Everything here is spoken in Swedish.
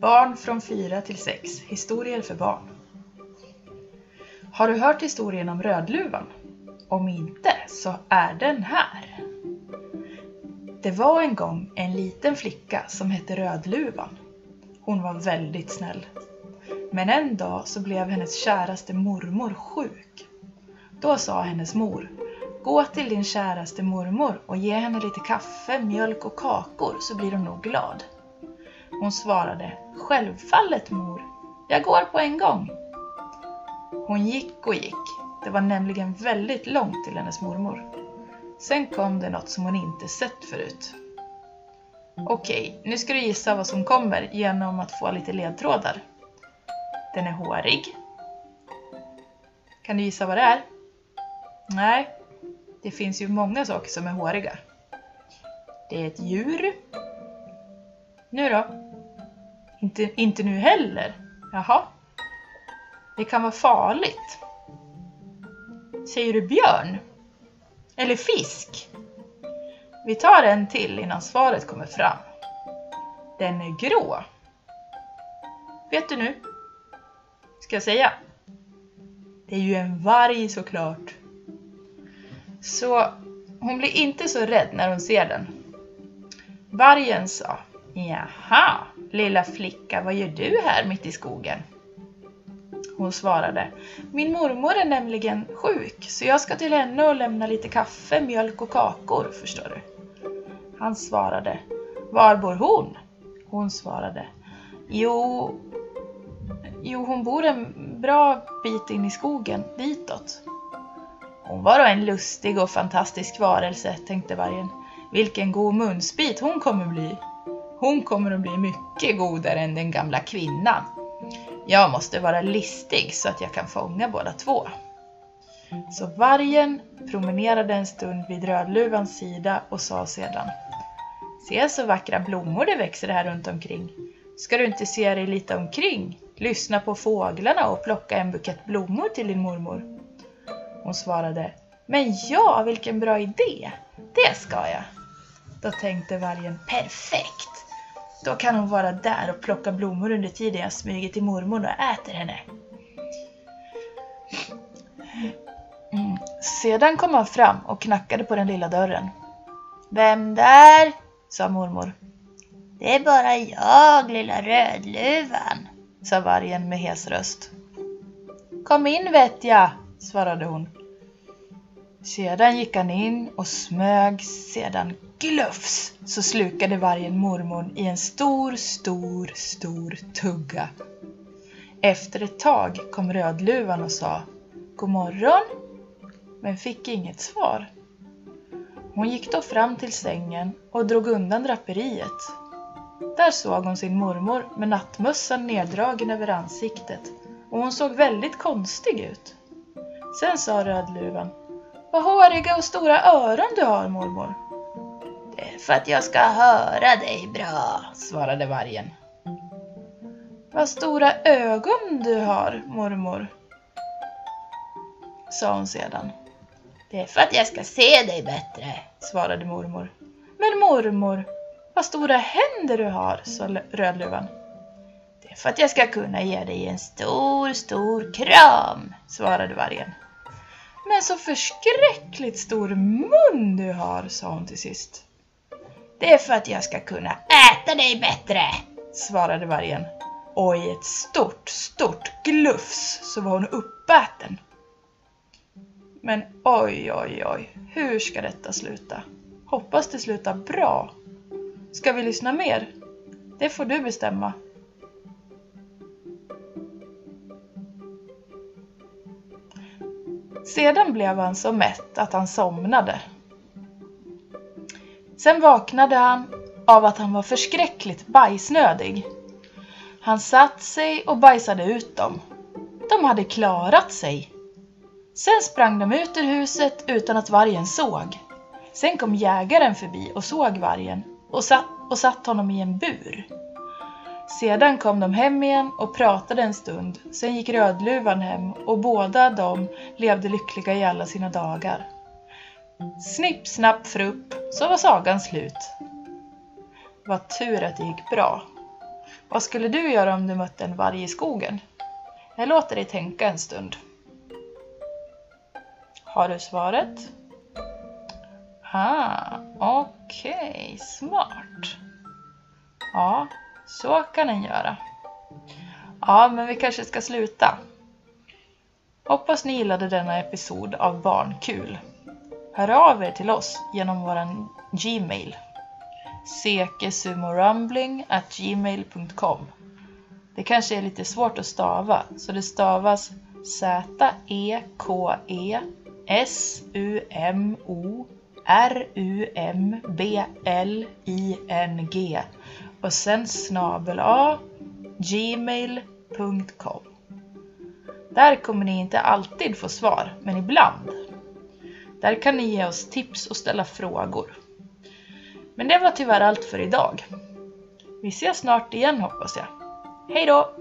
Barn från 4 till 6. Historier för barn. Har du hört historien om Rödluvan? Om inte så är den här. Det var en gång en liten flicka som hette Rödluvan. Hon var väldigt snäll. Men en dag så blev hennes käraste mormor sjuk. Då sa hennes mor Gå till din käraste mormor och ge henne lite kaffe, mjölk och kakor så blir hon nog glad. Hon svarade Självfallet mor, jag går på en gång. Hon gick och gick. Det var nämligen väldigt långt till hennes mormor. Sen kom det något som hon inte sett förut. Okej, nu ska du gissa vad som kommer genom att få lite ledtrådar. Den är hårig. Kan du gissa vad det är? Nej, det finns ju många saker som är håriga. Det är ett djur. Nu då? Inte, inte nu heller? Jaha. Det kan vara farligt. Säger du björn? Eller fisk? Vi tar en till innan svaret kommer fram. Den är grå. Vet du nu? Ska jag säga? Det är ju en varg såklart. Så hon blir inte så rädd när hon ser den. Vargen sa Jaha, lilla flicka, vad gör du här mitt i skogen? Hon svarade Min mormor är nämligen sjuk så jag ska till henne och lämna lite kaffe, mjölk och kakor, förstår du. Han svarade Var bor hon? Hon svarade Jo, jo hon bor en bra bit in i skogen, ditåt. Hon var då en lustig och fantastisk varelse, tänkte vargen. Vilken god munsbit hon kommer bli. Hon kommer att bli mycket godare än den gamla kvinnan. Jag måste vara listig så att jag kan fånga båda två. Så vargen promenerade en stund vid Rödluvans sida och sa sedan Se så vackra blommor det växer här runt omkring. Ska du inte se dig lite omkring? Lyssna på fåglarna och plocka en bukett blommor till din mormor. Hon svarade Men ja, vilken bra idé! Det ska jag! Då tänkte vargen Perfekt! Då kan hon vara där och plocka blommor under tiden jag smyger till mormor och äter henne. Mm. Sedan kom han fram och knackade på den lilla dörren. Vem där? sa mormor. Det är bara jag, lilla Rödluvan, sa vargen med hes röst. Kom in vet jag, svarade hon. Sedan gick han in och smög sedan glufs så slukade vargen mormon i en stor, stor, stor tugga. Efter ett tag kom Rödluvan och sa God morgon, men fick inget svar. Hon gick då fram till sängen och drog undan draperiet. Där såg hon sin mormor med nattmössan neddragen över ansiktet och hon såg väldigt konstig ut. Sen sa Rödluvan vad håriga och stora öron du har mormor. Det är för att jag ska höra dig bra, svarade vargen. Vad stora ögon du har mormor, sa hon sedan. Det är för att jag ska se dig bättre, svarade mormor. Men mormor, vad stora händer du har, sa Rödluvan. Det är för att jag ska kunna ge dig en stor, stor kram, svarade vargen. Men så förskräckligt stor mun du har, sa hon till sist. Det är för att jag ska kunna äta dig bättre, svarade vargen. Och i ett stort, stort glufs så var hon uppäten. Men oj, oj, oj, hur ska detta sluta? Hoppas det slutar bra. Ska vi lyssna mer? Det får du bestämma. Sedan blev han så mätt att han somnade. Sen vaknade han av att han var förskräckligt bajsnödig. Han satt sig och bajsade ut dem. De hade klarat sig. Sen sprang de ut ur huset utan att vargen såg. Sen kom jägaren förbi och såg vargen och satt, och satt honom i en bur. Sedan kom de hem igen och pratade en stund. Sen gick Rödluvan hem och båda de levde lyckliga i alla sina dagar. Snipp, snapp, frupp, så var sagan slut. Vad tur att det gick bra. Vad skulle du göra om du mötte en varg i skogen? Jag låter dig tänka en stund. Har du svaret? Ah, okej, okay. smart. Ja, så kan en göra. Ja, men vi kanske ska sluta. Hoppas ni gillade denna episod av Barnkul. Hör av er till oss genom vår Gmail. sekesumorumbling@gmail.com. Det kanske är lite svårt att stava, så det stavas Z-E-K-E S-U-M-O R-U-M-B-L-I-N-G och sen snabel A gmail.com. Där kommer ni inte alltid få svar, men ibland. Där kan ni ge oss tips och ställa frågor. Men det var tyvärr allt för idag. Vi ses snart igen hoppas jag. Hej då!